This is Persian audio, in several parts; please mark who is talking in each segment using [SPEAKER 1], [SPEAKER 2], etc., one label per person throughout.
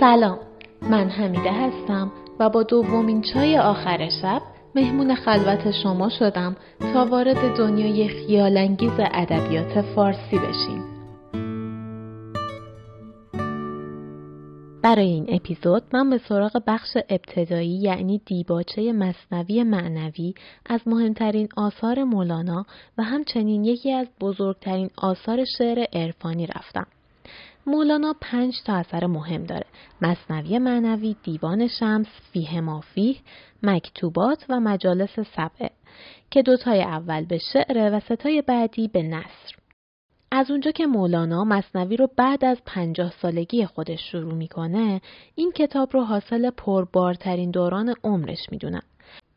[SPEAKER 1] سلام من حمیده هستم و با دومین چای آخر شب مهمون خلوت شما شدم تا وارد دنیای خیالانگیز ادبیات فارسی بشیم برای این اپیزود من به سراغ بخش ابتدایی یعنی دیباچه مصنوی معنوی از مهمترین آثار مولانا و همچنین یکی از بزرگترین آثار شعر عرفانی رفتم. مولانا پنج تا اثر مهم داره. مصنوی معنوی، دیوان شمس، فیه مافیه، مکتوبات و مجالس سبعه که دوتای اول به شعر و ستای بعدی به نصر. از اونجا که مولانا مصنوی رو بعد از پنجاه سالگی خودش شروع می‌کنه این کتاب رو حاصل پربارترین دوران عمرش می‌دونم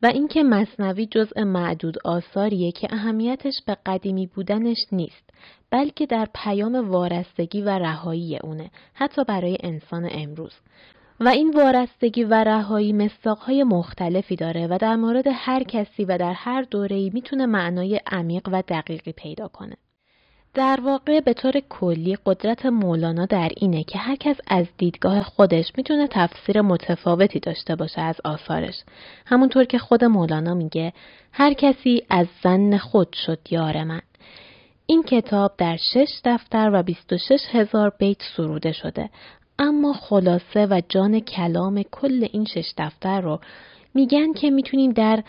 [SPEAKER 1] و اینکه مصنوی جزء معدود آثاریه که اهمیتش به قدیمی بودنش نیست بلکه در پیام وارستگی و رهایی اونه حتی برای انسان امروز و این وارستگی و رهایی مستاقهای مختلفی داره و در مورد هر کسی و در هر دوره‌ای می‌تونه معنای عمیق و دقیقی پیدا کنه در واقع به طور کلی قدرت مولانا در اینه که هر کس از دیدگاه خودش می‌تونه تفسیر متفاوتی داشته باشه از آثارش. همونطور که خود مولانا میگه هر کسی از زن خود شد یار من. این کتاب در شش دفتر و 26 هزار بیت سروده شده اما خلاصه و جان کلام کل این شش دفتر رو میگن که می‌تونیم در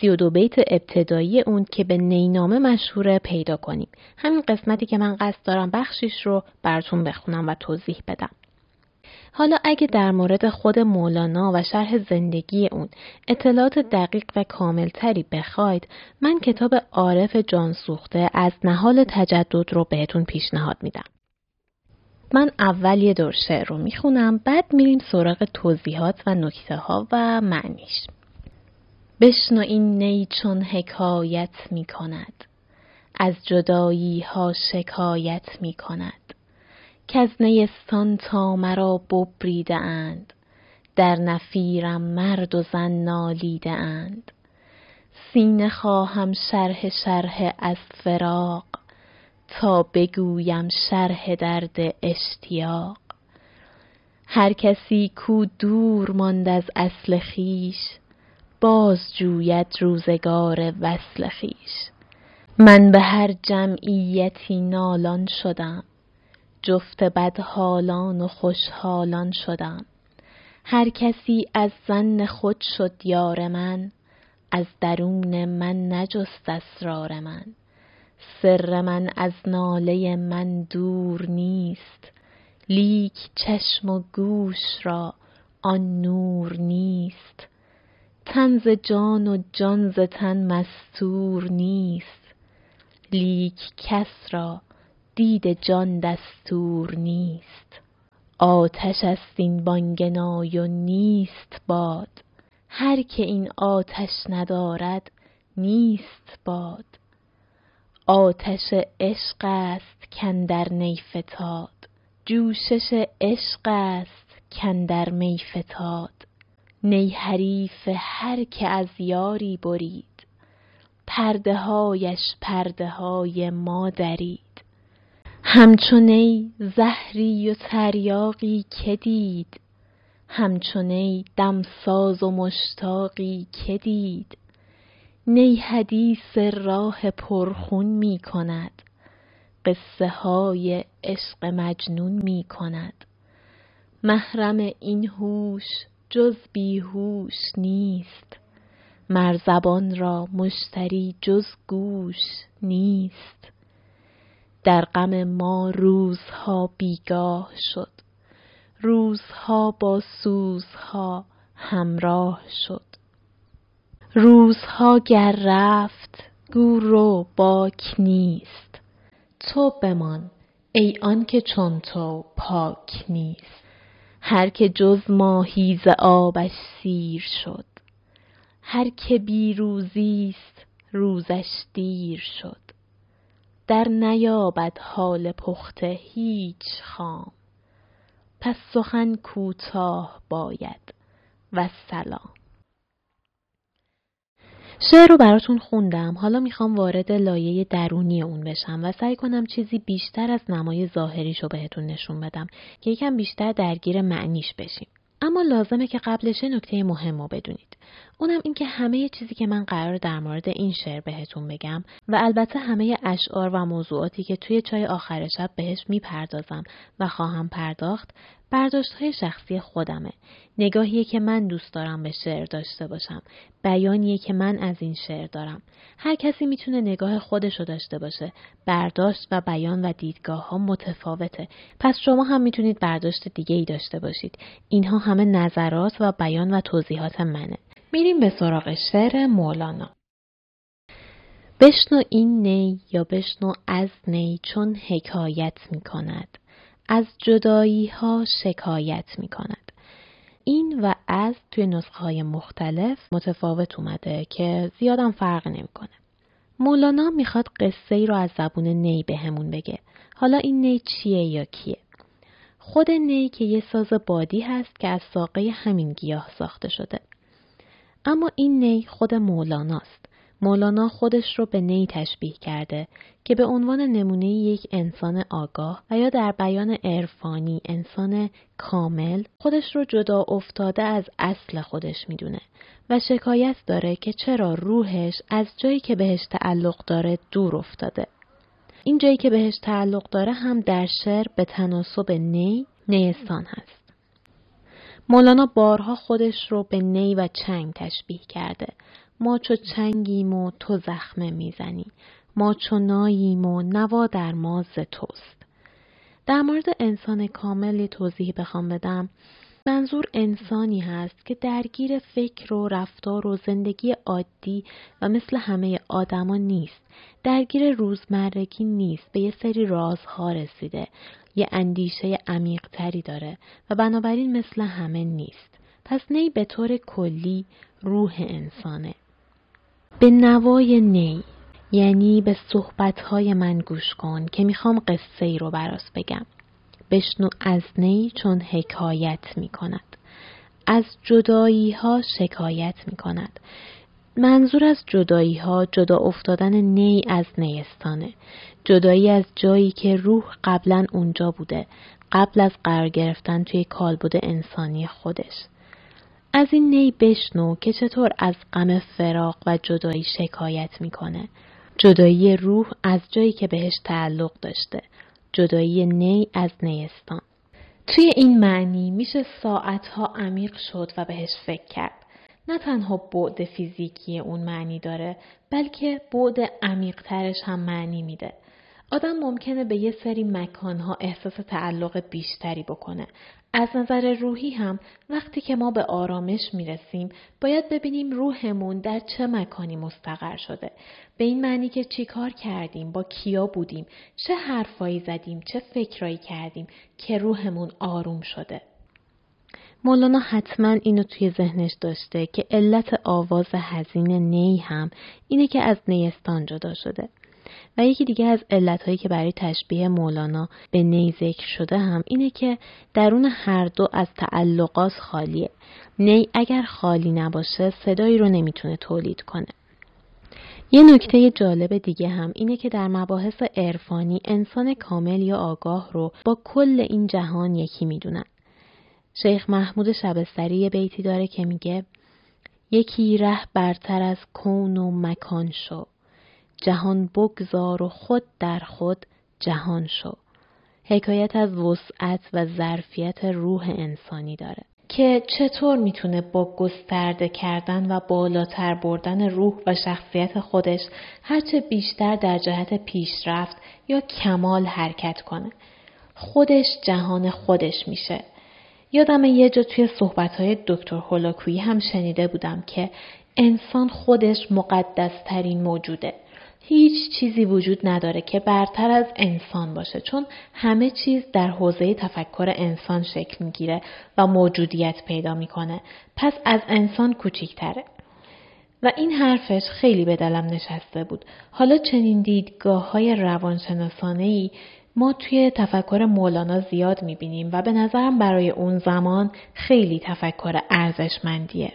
[SPEAKER 1] سی و دو بیت ابتدایی اون که به نینامه مشهوره پیدا کنیم. همین قسمتی که من قصد دارم بخشیش رو براتون بخونم و توضیح بدم. حالا اگه در مورد خود مولانا و شرح زندگی اون اطلاعات دقیق و کاملتری بخواید من کتاب عارف جان سوخته از نهال تجدد رو بهتون پیشنهاد میدم. من اول یه دور شعر رو می‌خونم بعد میریم سراغ توضیحات و نکته ها و معنیش. بشنو این نی چون حکایت می کند از جدایی ها شکایت می کند از نیستان تا مرا ببریده اند. در نفیرم مرد و زن نالیده اند. سینه خواهم شرح شرح از فراق تا بگویم شرح درد اشتیاق. هر کسی کو دور ماند از اصل خویش باز جوید روزگار وصل خویش. من به هر جمعیتی نالان شدم. جفت بدحالان و خوشحالان شدم. هر کسی از زن خود شد یار من از درون من نجست اسرار من. سر من از ناله من دور نیست لیک چشم و گوش را آن نور نیست. تن ز جان و جان ز تن مستور نیست لیک کس را دید جان دستور نیست. آتش است این بانگنای و نیست باد. هر که این آتش ندارد نیست باد. آتش عشق است کاندر نی فتاد جوشش عشق است کاندر می فتاد نی حریف هر که از یاری برید. پرده هایش پرده های ما درید همچو نی زهری و تریاقی که دید همچو نی دمساز و مشتاقی که دید. نی حدیث راه پرخون می کند قصه های عشق مجنون می کند. محرم این هوش جز بیهوش نیست مر زبان را مشتری جز گوش نیست. در غم ما روزها بیگاه شد. روزها با سوزها همراه شد. روزها گر رفت گو رو باک نیست. تو بمان ای آنکه چون تو پاک نیست. هر که جز ماهی ز آبش سیر شد. هر که بی روزیست روزش دیر شد. در نیابد حال پخته هیچ خام. پس سخن کوتاه باید والسلام شعر رو براتون خوندم. حالا می‌خوام وارد لایه درونی اون بشم و سعی کنم چیزی بیشتر از نمای ظاهریش رو بهتون نشون بدم که یکم بیشتر درگیر معنیش بشیم. اما لازمه که قبلش نکته مهم رو بدونید. اونم اینکه همه چیزی که من قرار در مورد این شعر بهتون بگم و البته همه اشعار و موضوعاتی که توی چای آخر شب بهش می‌پردازم و خواهم پرداخت برداشت های شخصی خودمه. نگاهیه که من دوست دارم به شعر داشته باشم. بیانیه که من از این شعر دارم. هر کسی می‌تونه نگاه خودش رو داشته باشه. برداشت و بیان و دیدگاه ها متفاوته. پس شما هم می‌تونید برداشت دیگه ای داشته باشید. اینها همه نظرات و بیان و توضیحات منه. میریم به سراغ شعر مولانا. بشنو این نی یا بشنو از نی چون حکایت می کند. از جدایی ها شکایت می کند. این و از توی نسخه های مختلف متفاوت اومده که زیادم فرق نمی‌کنه. مولانا می‌خواد قصه ای رو از زبون نی به بگه. حالا این نی چیه یا کیه؟ خود نی که یه ساز بادی هست که از ساقه همین گیاه ساخته شده. اما این نی خود مولاناست. مولانا خودش رو به نی تشبیه کرده که به عنوان نمونه یک انسان آگاه و یا در بیان عرفانی انسان کامل خودش رو جدا افتاده از اصل خودش می‌دونه و شکایت داره که چرا روحش از جایی که بهش تعلق داره دور افتاده. این جایی که بهش تعلق داره هم در شعر به تناسب نی نیستان هست. مولانا بارها خودش رو به نی و چنگ تشبیه کرده ما چو چنگیم و تو زخمه می‌زنی ما چو ناییم و نوا در ما ز توست در مورد انسان کامل یه توضیح بخوام بدم منظور انسانی هست که درگیر فکر و رفتار و زندگی عادی و مثل همه آدما نیست. درگیر روزمرگی نیست. به یه سری رازها رسیده. یه اندیشه عمیقتری داره و بنابراین مثل همه نیست. پس نی به طور کلی روح انسانه. به نوای نی یعنی به صحبتهای من گوش کن که می‌خوام قصه ای رو براس بگم. بشنو از نی چون حکایت می کند. از جدایی ها شکایت می کند. منظور از جدایی ها جدا افتادن نی از نیستانه. جدایی از جایی که روح قبلا اونجا بوده. قبل از قرار گرفتن توی کالبد انسانی خودش. از این نی بشنو که چطور از غم فراق و جدایی شکایت می‌کنه. جدایی روح از جایی که بهش تعلق داشته. جدایی نی از نیستان. توی این معنی میشه ساعتها عمیق شد و بهش فکر کرد. نه تنها بعد فیزیکی اون معنی داره بلکه بعد عمیقترش هم معنی میده. آدم ممکنه به یه سری مکانها احساس تعلق بیشتری بکنه. از نظر روحی هم وقتی که ما به آرامش می‌رسیم باید ببینیم روحمون در چه مکانی مستقر شده. به این معنی که چی کار کردیم، با کیا بودیم، چه حرفایی زدیم، چه فکرایی کردیم که روحمون آروم شده. مولانا حتما اینو توی ذهنش داشته که علت آواز حزین نی هم اینه که از نیستان جدا شده. و یکی دیگه از علتهایی که برای تشبیه مولانا به نی ذکر شده هم اینه که درون هر دو از تعلقات خالیه. نی اگر خالی نباشه صدایی رو نمی‌تونه تولید کنه. یه نکته جالب دیگه هم اینه که در مباحث عرفانی انسان کامل یا آگاه رو با کل این جهان یکی می‌دونن. شیخ محمود شبستری یه بیتی داره که میگه یکی ره برتر از کون و مکان شو جهان بگذار و خود در خود جهان شو. حکایت از وسعت و ظرفیت روح انسانی داره که چطور می‌تونه با گسترده کردن و بالاتر بردن روح و شخصیت خودش هرچه بیشتر در جهت پیشرفت یا کمال حرکت کنه. خودش جهان خودش میشه. یادم یه جا توی صحبتهای دکتر هولاکویی هم شنیده بودم که انسان خودش مقدس ترین موجوده. هیچ چیزی وجود نداره که برتر از انسان باشه چون همه چیز در حوزه تفکر انسان شکل می‌گیره و موجودیت پیدا می‌کنه. پس از انسان کوچیکتره. و این حرفش خیلی به دلم نشسته بود. حالا چنین دیدگاه های روانشناسانه ای ما توی تفکر مولانا زیاد می‌بینیم و به نظرم برای اون زمان خیلی تفکر ارزشمندیه.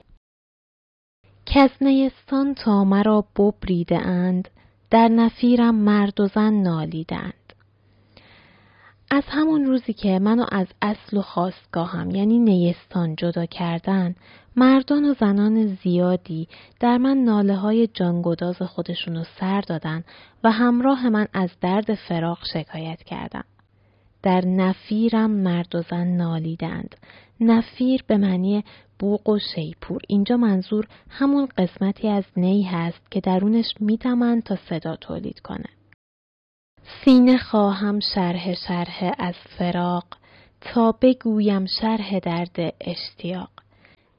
[SPEAKER 1] که نیستان تا مرا ببریده اند در نفیرم مرد و زن نالیدند از همون روزی که منو از اصل و خواستگاهم یعنی نیستان جدا کردن مردان و زنان زیادی در من ناله های جانگداز خودشونو سر دادن و همراه من از درد فراق شکایت کردن. در نفیرم مرد و زن نالیدند. نفیر به معنی بوق و شیپور. اینجا منظور همون قسمتی از نی هست که درونش میتمن تا صدا تولید کنه. سینه خواهم شرح شرح از فراق تا بگویم شرح درد اشتیاق.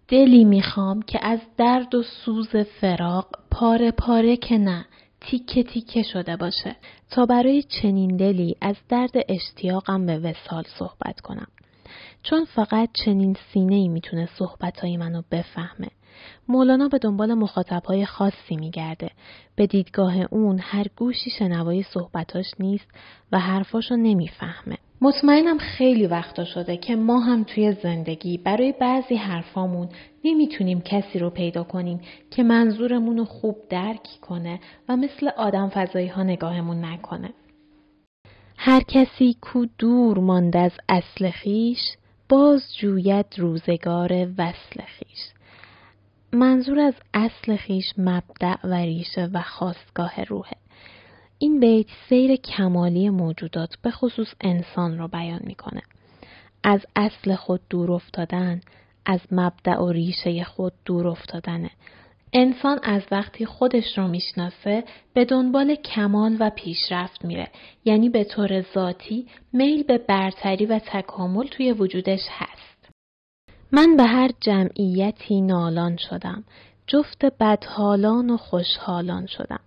[SPEAKER 1] دلی می‌خوام که از درد و سوز فراق پاره پاره که نه تیکه تیکه شده باشه تا برای چنین دلی از درد اشتیاقم به وسال صحبت کنم. چون فقط چنین سینه ای می‌تونه صحبتهای منو بفهمه. مولانا به دنبال مخاطبهای خاصی میگرده. به دیدگاه اون هر گوشی شنوای صحبتاش نیست و حرفاشو نمی‌فهمه. مطمئنم خیلی وقتا شده که ما هم توی زندگی برای بعضی حرفامون نمی‌تونیم کسی رو پیدا کنیم که منظورمون رو خوب درک کنه و مثل آدم فضایی ها نگاهمون نکنه. هر کسی کو دور مانده از اصل خیش باز جوید روزگار وصل خیش. منظور از اصل خیش مبدع و ریشه و خواستگاه روحه. این بیت سیر کمالی موجودات به خصوص انسان را بیان می‌کنه. از اصل خود دور افتادن، از مبدع و ریشه خود دور افتادنه. انسان از وقتی خودش رو می‌شناسه به دنبال کمال و پیشرفت میره یعنی به طور ذاتی میل به برتری و تکامل توی وجودش هست من به هر جمعیتی نالان شدم جفت بدحالان و خوشحالان شدم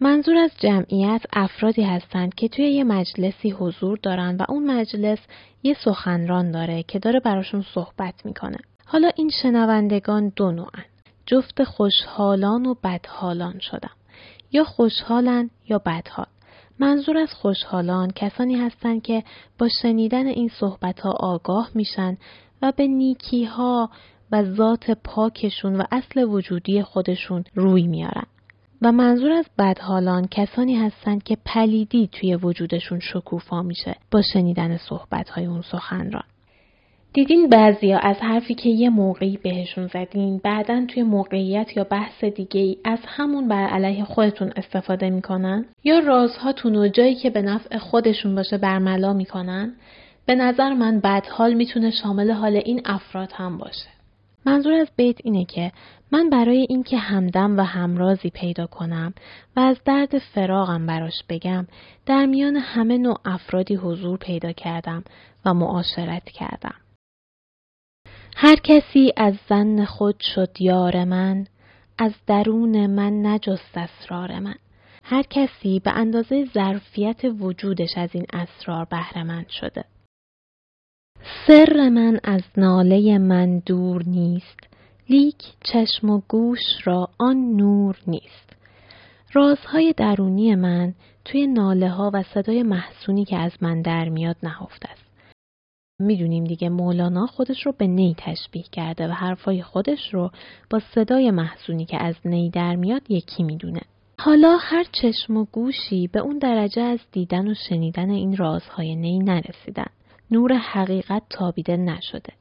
[SPEAKER 1] منظور از جمعیت افرادی هستند که توی یه مجلسی حضور دارن و اون مجلس یه سخنران داره که داره براشون صحبت می‌کنه. حالا این شنوندگان دو نوعن. جفت خوشحالان و بدحالان شدم. یا خوشحالن یا بدحال. منظور از خوشحالان کسانی هستند که با شنیدن این صحبت ها آگاه میشن و به نیکی ها و ذات پاکشون و اصل وجودی خودشون روی میارن. و منظور از بدحالان کسانی هستند که پلیدی توی وجودشون شکوفا میشه با شنیدن صحبتهای اون سخنران. دیدین بعضیا از حرفی که یه موقعی بهشون زدین بعدا توی موقعیت یا بحث دیگه ای از همون بر علیه خودتون استفاده می‌کنن یا رازهاتون و جایی که به نفع خودشون باشه برملا می‌کنن به نظر من بدحال می‌تونه شامل حال این افراد هم باشه. منظور از بیت اینه که من برای اینکه همدم و همرازی پیدا کنم و از درد فراغم براش بگم در میان همه نوع افرادی حضور پیدا کردم و معاشرت کردم. هر کسی از زن خود شد یار من از درون من نجست اسرار من. هر کسی به اندازه ظرفیت وجودش از این اسرار بهرهمند شده. سر من از ناله من دور نیست لیک چشم و گوش را آن نور نیست. رازهای درونی من توی ناله ها و صدای محسونی که از من در میاد نهفته است. می‌دونیم دیگه مولانا خودش رو به نی تشبیه کرده و حرفای خودش رو با صدای محسونی که از نی در میاد یکی می‌دونه. حالا هر چشم و گوشی به اون درجه از دیدن و شنیدن این رازهای نی نرسیدن. نور حقیقت تابیده نشده.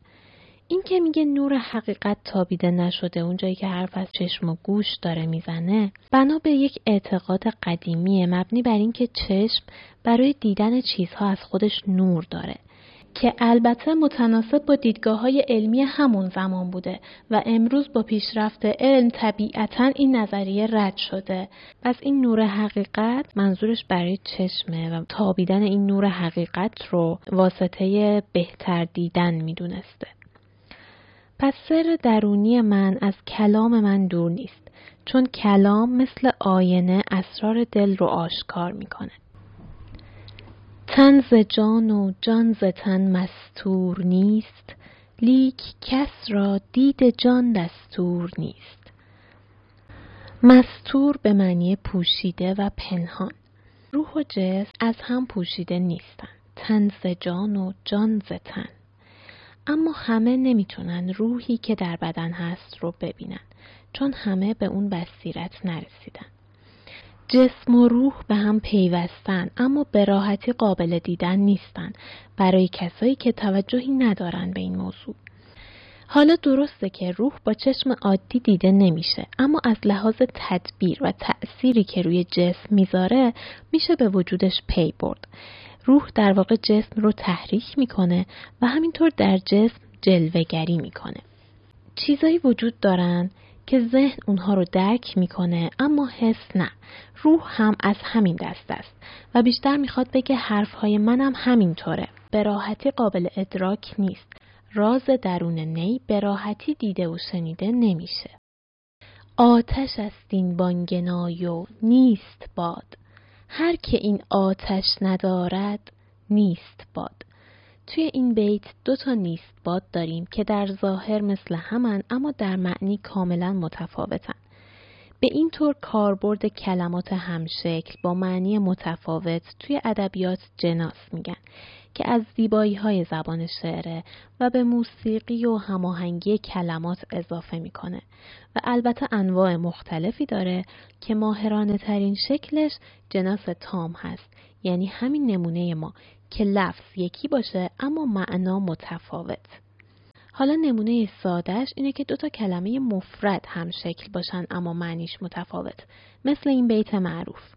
[SPEAKER 1] این که میگه نور حقیقت تابیده نشده اونجایی که حرف از چشم و گوش داره می‌زنه بنا به یک اعتقاد قدیمی مبنی بر اینکه چشم برای دیدن چیزها از خودش نور داره که البته متناسب با دیدگاه های علمی همون زمان بوده و امروز با پیشرفت علم طبیعتا این نظریه رد شده. پس این نور حقیقت منظورش برای چشمه و تابیدن این نور حقیقت رو واسطه بهتر دیدن می‌دونسته. پس سر درونی من از کلام من دور نیست چون کلام مثل آینه اسرار دل رو آشکار می‌کنه تن ز جان و جان ز تن مستور نیست لیک کس را دید جان دستور نیست. مستور به معنی پوشیده و پنهان. روح و جسم از هم پوشیده نیستند تن ز جان و جان ز تن. اما همه نمی‌تونن روحی که در بدن هست رو ببینن چون همه به اون بصیرت نرسیدن. جسم و روح به هم پیوستن اما به راحتی قابل دیدن نیستن برای کسایی که توجهی ندارن به این موضوع. حالا درسته که روح با چشم عادی دیده نمیشه اما از لحاظ تدبیر و تأثیری که روی جسم می‌ذاره میشه به وجودش پی برد. روح در واقع جسم رو تحریک می‌کنه و همینطور در جسم جلوگری می‌کنه. چیزایی وجود دارن که ذهن اونها رو درک می‌کنه اما حس نه. روح هم از همین دست است و بیشتر می‌خواد بگه حرفهای منم همینطوره. به راحتی قابل ادراک نیست. راز درون نی به راحتی دیده و شنیده نمیشه. آتش است این بانگنای و نیست باد. هر که این آتش ندارد نیست باد. توی این بیت دو تا نیست باد داریم که در ظاهر مثل همن اما در معنی کاملا متفاوتن. به این طور کاربرد کلمات همشکل با معنی متفاوت توی ادبیات جناس میگن که از زیبایی های زبان شعره و به موسیقی و هماهنگی کلمات اضافه می‌کنه و البته انواع مختلفی داره که ماهرانه ترین شکلش جناس تام هست یعنی همین نمونه ما که لفظ یکی باشه اما معنا متفاوت. حالا نمونه سادهش اینه که دوتا کلمه مفرد هم شکل باشن اما معنیش متفاوت. مثل این بیت معروف.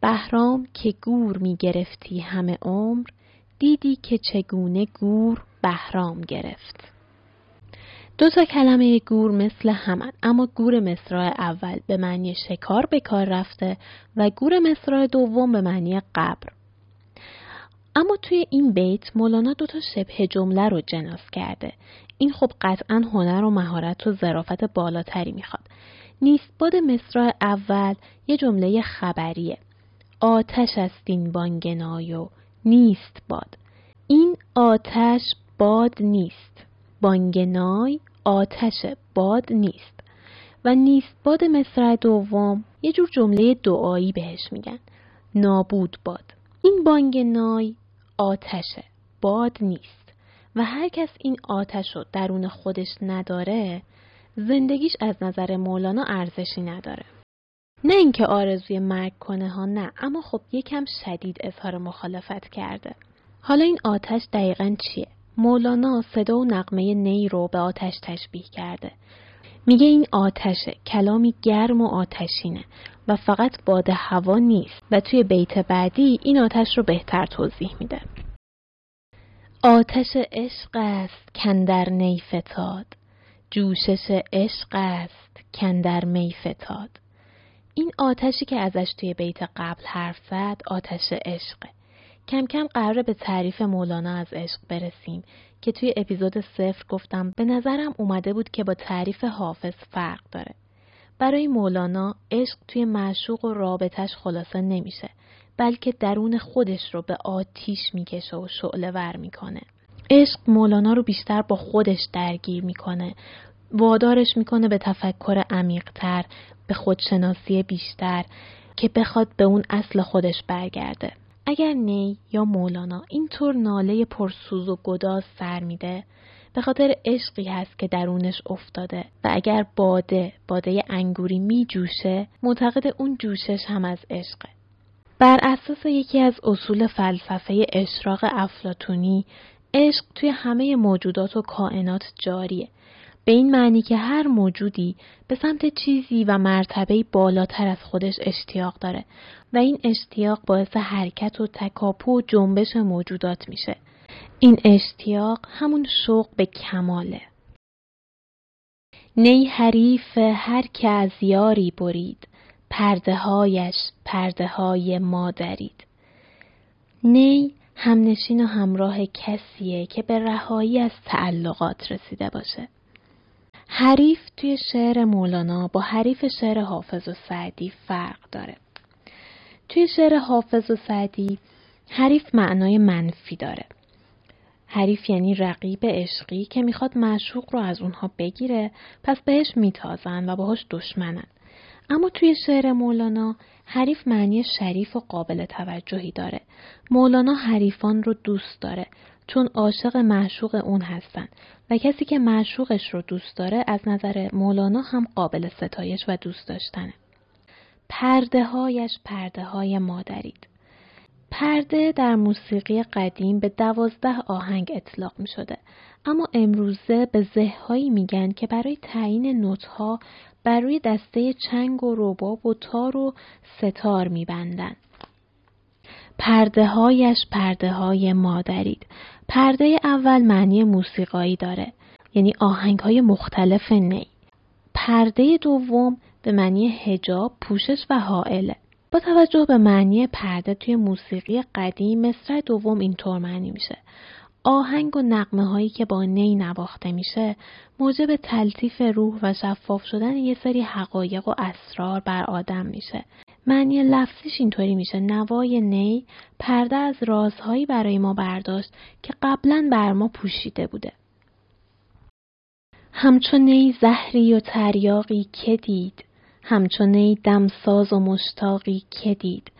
[SPEAKER 1] بهرام که گور می گرفتی همه عمر دیدی که چگونه گور بهرام گرفت. دو تا کلمه گور مثل همان اما گور مصرع اول به معنی شکار به کار رفته و گور مصرع دوم به معنی قبر. اما توی این بیت مولانا دو تا شبه جمله رو جناس کرده. این خب قطعا هنر و مهارت و ظرافت بالاتری می‌خواد. نیست باد مصرع اول یه جمله خبریه. آتش است این بانگنایو نیست باد این آتش باد نیست. بانگنای آتش باد نیست و نیست باد مصرع دوم. یه جور جمله دعایی بهش میگن. نابود باد. این بانگنای آتشه باد نیست و هر کس این آتش رو درون خودش نداره زندگیش از نظر مولانا ارزشی نداره. نه اینکه آرزوی مرگ کنه ها نه. اما خب یکم شدید اظهار مخالفت کرده. حالا این آتش دقیقا چیه؟ مولانا صدا و نقمه نی رو به آتش تشبیه کرده. میگه این آتشه کلامی گرم و آتشینه و فقط باد هوا نیست و توی بیت بعدی این آتش رو بهتر توضیح میده. آتش عشق است کندر نی فتاد. جوشش عشق است کندر می فتاد. این آتشی که ازش توی بیت قبل حرف زد آتش عشقه. کم کم قراره به تعریف مولانا از عشق برسیم که توی اپیزود صفر گفتم به نظرم اومده بود که با تعریف حافظ فرق داره. برای مولانا عشق توی معشوق و رابطش خلاصه نمیشه بلکه درون خودش رو به آتیش می‌کشه و شعله ور می‌کنه. عشق مولانا رو بیشتر با خودش درگیر می‌کنه وادارش می‌کنه به تفکر عمیقتر به خودشناسی بیشتر که بخواد به اون اصل خودش برگرده اگر نی یا مولانا اینطور ناله پرسوز و گداز سر میده به خاطر عشقی هست که درونش افتاده و اگر باده باده انگوری می جوشه معتقد اون جوشش هم از عشقه. بر اساس یکی از اصول فلسفه اشراق افلاتونی عشق توی همه موجودات و کائنات جاریه. به این معنی که هر موجودی به سمت چیزی و مرتبه بالاتر از خودش اشتیاق داره و این اشتیاق باعث حرکت و تکاپو و جنبش موجودات میشه. این اشتیاق همون شوق به کماله. نی حریف هر که از یاری برید پرده هایش پرده های ما درید. نی همنشین و همراه کسیه که به رهایی از تعلقات رسیده باشه. حریف توی شعر مولانا با حریف شعر حافظ و سعدی فرق داره. توی شعر حافظ و سعدی حریف معنای منفی داره. حریف یعنی رقیب عشقی که می‌خواد معشوق رو از اونها بگیره پس بهش میتازن و باهاش دشمنن. اما توی شعر مولانا حریف معنی شریف و قابل توجهی داره. مولانا حریفان رو دوست داره چون عاشق معشوق اون هستن و کسی که معشوقش رو دوست داره از نظر مولانا هم قابل ستایش و دوست داشتنه. پرده هایش پرده های مادرید. پرده در موسیقی قدیم به دوازده آهنگ اطلاق می شده. اما امروزه به زههایی میگن که برای تعیین نوتها بر روی دسته چنگ و رباب و تار و ستار میبندن. پرده هایش پرده های مادرید. پرده اول معنی موسیقایی داره. یعنی آهنگ های مختلف نی. پرده دوم به معنی هجاب، پوشش و حائله. با توجه به معنی پرده توی موسیقی قدیم مصرع دوم اینطور معنی میشه. آهنگ و نقمه هایی که با نی نواخته میشه موجب تلطیف روح و شفاف شدن یه سری حقایق و اسرار بر آدم میشه. معنی لفظیش اینطوری میشه. نوای نی پرده از رازهایی برای ما برداشت که قبلا بر ما پوشیده بوده. همچون نی زهری و تریاقی که دید همچون نی دمساز و مشتاقی که دید.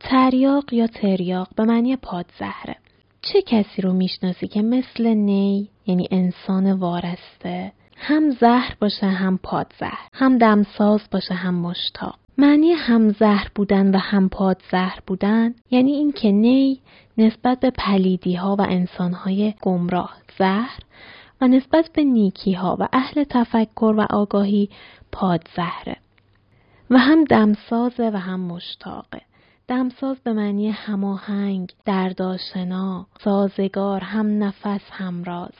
[SPEAKER 1] تریاق یا تریاق به معنی پادزهره. چه کسی رو می‌شناسی که مثل نی یعنی انسان وارسته هم زهر باشه هم پادزهر هم دمساز باشه هم مشتاق؟ معنی هم زهر بودن و هم پادزهر بودن یعنی اینکه نی نسبت به پلیدی ها و انسان های گمراه زهر و نسبت به نیکی ها و اهل تفکر و آگاهی پادزهره و هم دمسازه و هم مشتاقه دمساز به معنی هماهنگ، درداشنا، سازگار، هم نفس هم راز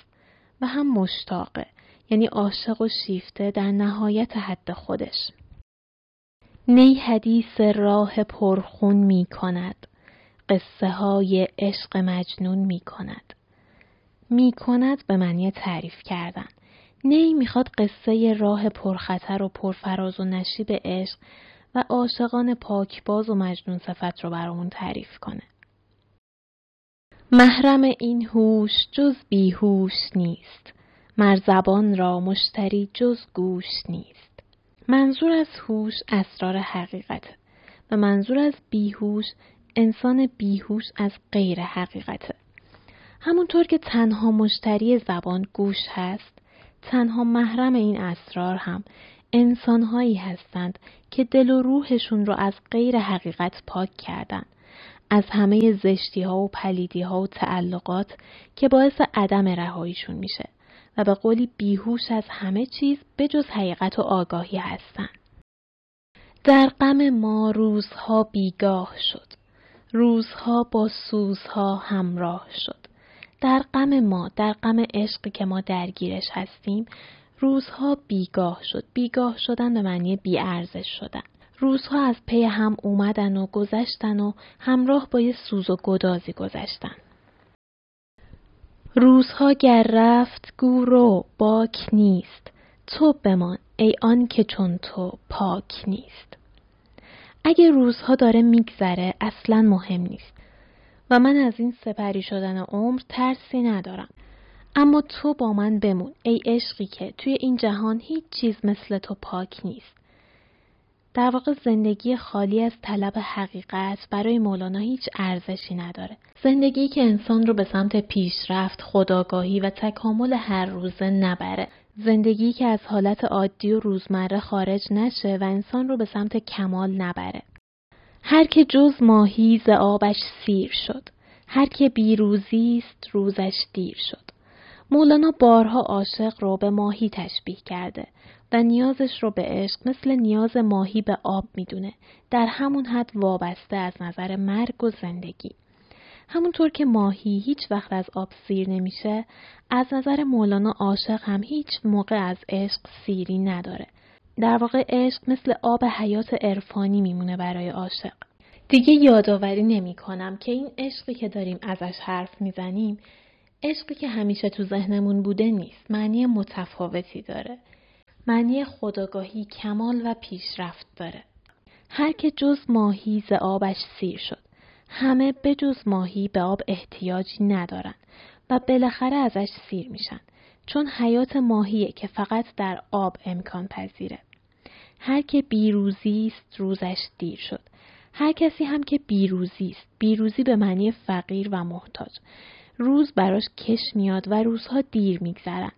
[SPEAKER 1] و هم مشتاقه یعنی عاشق و شیفته در نهایت حد خودش. نی حدیث راه پرخون می کند. قصه های عشق مجنون می کند. می کند به معنی تعریف کردن. نی می‌خواد قصه راه پرخطر و پرفراز و نشیب عشق و عاشقان پاکباز و مجنون صفت رو برامون تعریف کنه. محرم این هوش جز بیهوش نیست. مرزبان را مشتری جز گوش نیست. منظور از هوش اسرار حقیقته و منظور از بیهوش انسان بیهوش از غیر حقیقته. همونطور که تنها مشتری زبان گوش هست، تنها محرم این اسرار هم انسانهایی هستند که دل و روحشون رو از غیر حقیقت پاک کردن. از همه زشتی ها و پلیدی ها و تعلقات که باعث عدم رهاییشون میشه و به قولی بیهوش از همه چیز بجز حقیقت و آگاهی هستند. در غم ما روزها بیگاه شد. روزها با سوزها همراه شد. در غم ما، در غم عشقی که ما درگیرش هستیم، روزها بیگاه شد. بیگاه شدن به معنی بیارزش شدن. روزها از پی هم اومدن و گذشتن و همراه با یه سوز و گدازی گذشتن. روزها گر رفت گورو باک نیست. تو بمان ای آن که چون تو پاک نیست. اگه روزها داره میگذره اصلا مهم نیست. و من از این سپری شدن عمر ترسی ندارم. اما تو با من بمون ای عشقی که توی این جهان هیچ چیز مثل تو پاک نیست. در واقع زندگی خالی از طلب حقیقت برای مولانا هیچ ارزشی نداره. زندگی که انسان رو به سمت پیشرفت، خداگاهی و تکامل هر روزه نبره. زندگی که از حالت عادی و روزمره خارج نشه و انسان رو به سمت کمال نبره. هر که جز ماهی ز آبش سیر شد. هر که بیروزی است روزش دیر شد. مولانا بارها عاشق رو به ماهی تشبیه کرده و نیازش رو به عشق مثل نیاز ماهی به آب می‌دونه در همون حد وابسته از نظر مرگ و زندگی همونطور که ماهی هیچ وقت از آب سیر نمیشه از نظر مولانا عاشق هم هیچ موقع از عشق سیری نداره در واقع عشق مثل آب حیات عرفانی میمونه برای عاشق دیگه یادآوری نمی کنم که این عشقی که داریم ازش حرف می‌زنیم عشقی که همیشه تو ذهنمون بوده نیست. معنی متفاوتی داره. معنی خداگاهی کمال و پیشرفت داره. هر که جز ماهی ز آبش سیر شد. همه به جز ماهی به آب احتیاجی ندارن و بالاخره ازش سیر میشن. چون حیات ماهیه که فقط در آب امکان پذیره. هر که بیروزی است روزش دیر شد. هر کسی هم که بیروزی است. بیروزی به معنی فقیر و محتاج. روز براش کش میاد و روزها دیر میگذرن.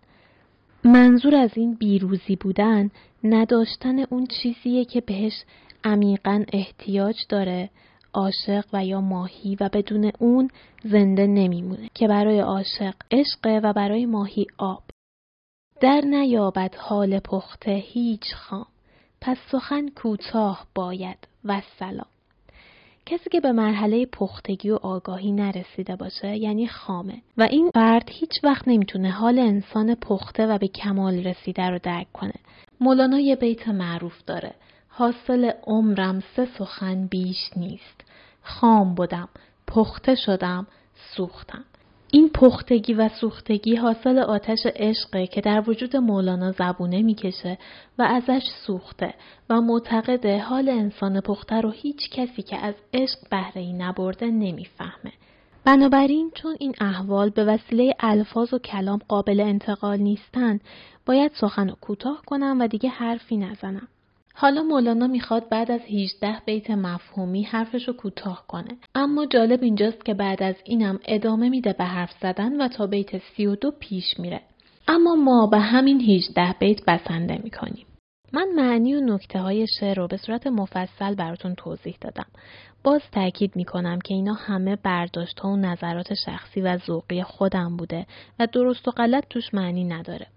[SPEAKER 1] منظور از این بیروزی بودن نداشتن اون چیزیه که بهش عمیقا احتیاج داره عاشق و یا ماهی و بدون اون زنده نمیمونه که برای عاشق عشق و برای ماهی آب. در نیابد حال پخته هیچ خام پس سخن کوتاه باید و سلام. کسی که به مرحله پختگی و آگاهی نرسیده باشه یعنی خامه. و این فرد هیچ وقت نمی‌تونه حال انسان پخته و به کمال رسیده رو درک کنه. مولانا یه بیت معروف داره. حاصل عمرم سه سخن بیش نیست. خام بودم پخته شدم سوختم. این پختگی و سوختگی حاصل آتش عشقه که در وجود مولانا زبونه می‌کشه و ازش سوخته و معتقد حال انسان پخته رو هیچ کسی که از عشق بهره ای نبرده نمی‌فهمه. بنابراین چون این احوال به وسیله الفاظ و کلام قابل انتقال نیستن باید سخن رو کوتاه کنم و دیگه حرفی نزنم. حالا مولانا می‌خواد بعد از 18 بیت مفهومی حرفش رو کوتاه کنه اما جالب اینجاست که بعد از اینم ادامه میده به حرف زدن و تا بیت 32 پیش میره اما ما به همین 18 بیت بسنده می‌کنیم من معنی و نکته های شعر رو به صورت مفصل براتون توضیح دادم. باز تاکید می‌کنم که اینا همه برداشت ها و نظرات شخصی و ذوقی خودم بوده و درست و غلط توش معنی نداره.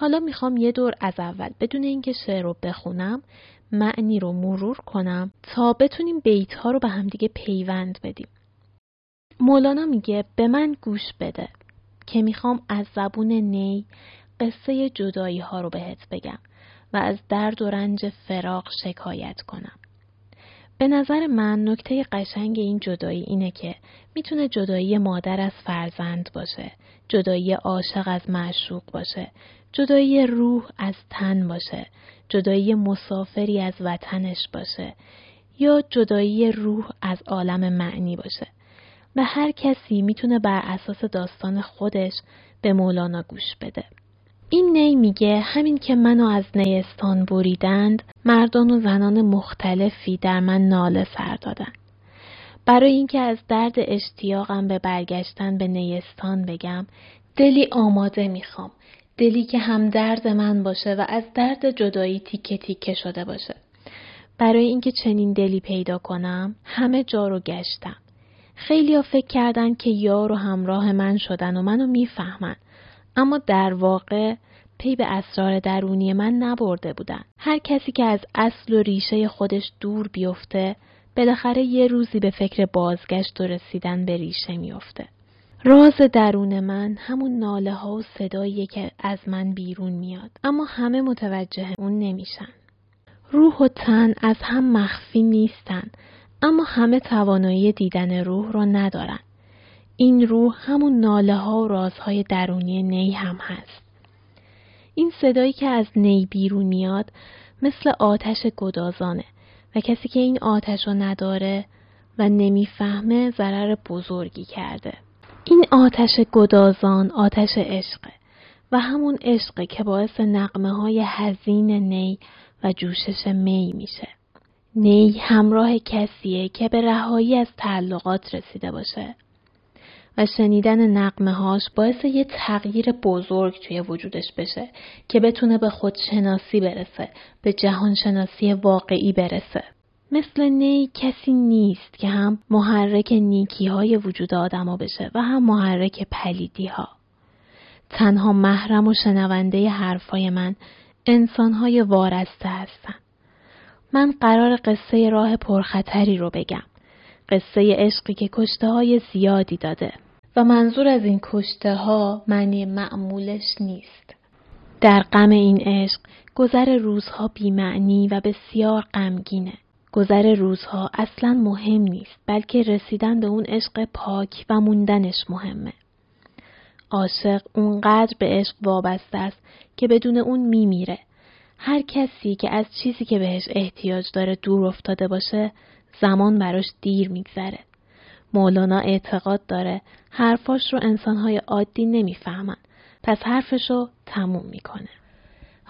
[SPEAKER 1] حالا می‌خوام یه دور از اول بدون اینکه شعر رو بخونم معنی رو مرور کنم تا بتونیم بیت ها رو به همدیگه پیوند بدیم. مولانا میگه به من گوش بده که می‌خوام از زبون نی قصه جدایی ها رو بهت بگم و از درد و رنج فراق شکایت کنم. به نظر من نکته قشنگ این جدایی اینه که می‌تونه جدایی مادر از فرزند باشه، جدایی عاشق از معشوق باشه، جدایی روح از تن باشه، جدایی مسافری از وطنش باشه یا جدایی روح از عالم معنی باشه. به هر کسی می‌تونه بر اساس داستان خودش به مولانا گوش بده. این نی میگه همین که منو از نیستان بریدند مردان و زنان مختلفی در من ناله سر دادن. برای اینکه از درد اشتیاقم به برگشتن به نیستان بگم دلی آماده می‌خوام دلی که هم درد من باشه و از درد جدایی تیکه تیکه شده باشه. برای اینکه چنین دلی پیدا کنم همه جا رو گشتم. خیلی فکر کردن که یار و همراه من شدن و منو می‌فهمن. اما در واقع پی به اسرار درونی من نبرده بودن. هر کسی که از اصل و ریشه خودش دور بیفته بالاخره یه روزی به فکر بازگشت و رسیدن به ریشه میافته. راز درون من همون ناله ها و صدایی که از من بیرون میاد اما همه متوجه اون نمیشن. روح و تن از هم مخفی نیستن اما همه توانایی دیدن روح رو ندارن. این روح همون ناله ها و رازهای درونی نی هم هست. این صدایی که از نی بیرون میاد مثل آتش گدازانه و کسی که این آتش رو نداره و نمی‌فهمه ضرر بزرگی کرده. این آتش گدازان آتش عشقه و همون عشقه که باعث نقمه های حزین نی و جوشش می میشه. نی همراه کسیه که به رهایی از تعلقات رسیده باشه و شنیدن نقمه هاش باعث یه تغییر بزرگ توی وجودش بشه که بتونه به خودشناسی برسه به جهانشناسی واقعی برسه مثل نی کسی نیست که هم محرک نیکی های وجود آدما بشه و هم محرک پلیدی ها. تنها محرم و شنونده حرفای من انسان های وارسته هستن. من قرار قصه راه پرخطری رو بگم. قصه عشقی که کشته های زیادی داده و منظور از این کشته ها معنی معمولش نیست. در غم این عشق گذر روزها بیمعنی و بسیار غمگینه. گذر روزها اصلا مهم نیست بلکه رسیدن به اون عشق پاک و موندنش مهمه. عاشق اونقدر به عشق وابسته است که بدون اون میمیره. هر کسی که از چیزی که بهش احتیاج داره دور افتاده باشه زمان براش دیر میگذره. مولانا اعتقاد داره حرفاش رو انسانهای عادی نمی‌فهمن پس حرفش رو تموم می‌کنه.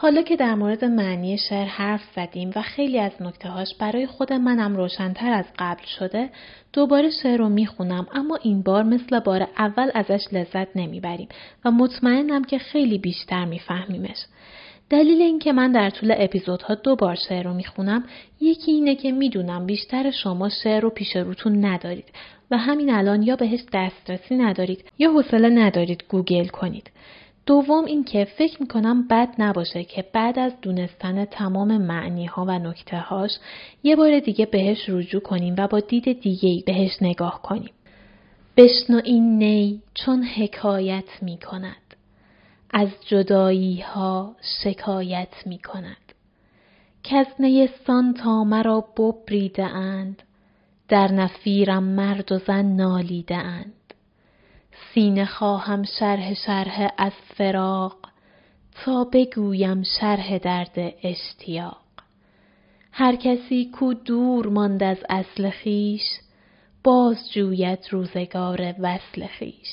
[SPEAKER 1] حالا که در مورد معنی شعر حرف زدیم و خیلی از نکته هاش برای خود منم روشنتر از قبل شده دوباره شعر رو می‌خونم اما این بار مثل بار اول ازش لذت نمی‌بریم و مطمئنم که خیلی بیشتر میفهمیمش. دلیل اینکه من در طول اپیزودها دو بار شعر رو می‌خونم یکی اینه که می‌دونم بیشتر شما شعر رو پیش روتون ندارید و همین الان یا بهش دسترسی ندارید یا حوصله ندارید گوگل کنید. دوم اینکه فکر می‌کنم بد نباشه که بعد از دونستن تمام معنی ها و نکته هاش یه بار دیگه بهش رجوع کنیم و با دید دیگه بهش نگاه کنیم. بشنو این نی چون حکایت می کند. از جدایی ها شکایت می کند. از نیستان تا مرا ببریده اند. در نفیرم مرد و زن نالیده اند. سینه خواهم شرح شرح از فراق تا بگویم شرح درد اشتیاق. هر کسی کو دور ماند از اصل خیش باز جوید روزگار وصل خیش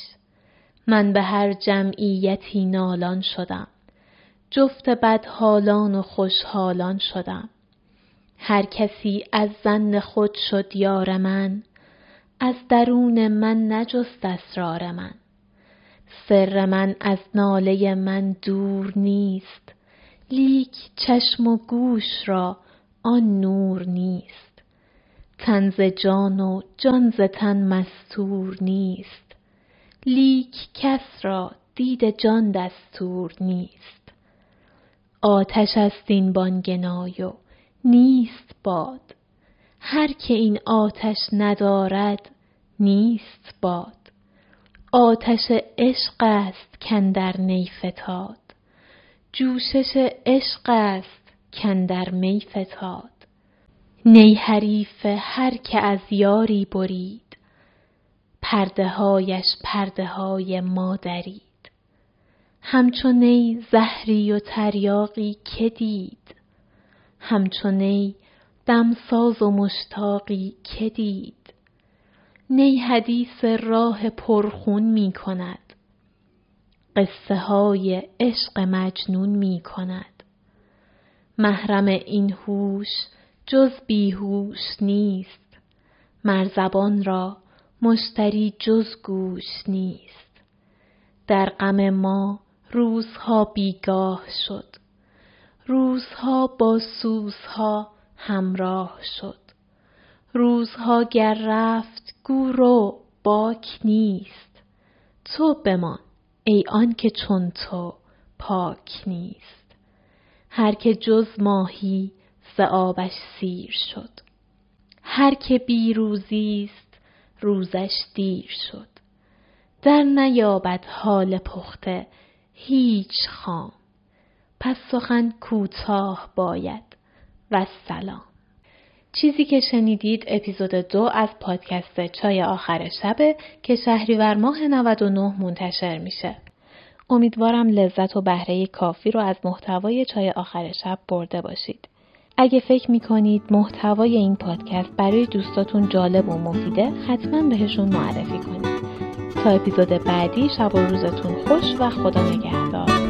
[SPEAKER 1] من به هر جمعیتی نالان شدم جفت بد حالان و خوشحالان شدم. هر کسی از زن خود شد یار من از درون من نجست اسرار من. سر من از ناله من دور نیست. لیک چشم و گوش را آن نور نیست. تن ز جان و جان ز تن مستور نیست. لیک کس را دید جان دستور نیست. آتش است این بانگنای و نیست باد. هر که این آتش ندارد نیست باد. آتش عشق است کندر نی فتاد. جوشش عشق است کندر می فتاد. نی حریف هر که از یاری برید پرده هایش پرده های ما درید همچو نی زهری و تریاقی که دید همچو نی دمساز و مشتاقی که دید. نی حدیث راه پرخون می کند. قصه های عشق مجنون می کند. محرم این هوش جز بیهوش نیست. مرزبان را مشتری جز گوش نیست. در غم ما روزها بیگاه شد. روزها با سوزها همراه شد. روزها گر رفت گو باک نیست. تو بمان ای آن که چون تو پاک نیست. هر که جز ماهی ز آبش سیر شد. هر که بی روزیست روزش دیر شد. در نیابد حال پخته هیچ خام. پس سخن کوتاه باید و سلام چیزی که شنیدید اپیزود دو از پادکست چای آخر شبه که شهریور ماه 99 منتشر میشه. امیدوارم لذت و بهره کافی رو از محتوای چای آخر شب برده باشید. اگه فکر می‌کنید محتوای این پادکست برای دوستاتون جالب و مفیده حتما بهشون معرفی کنید. تا اپیزود بعدی شب و روزتون خوش و خدا نگهدار.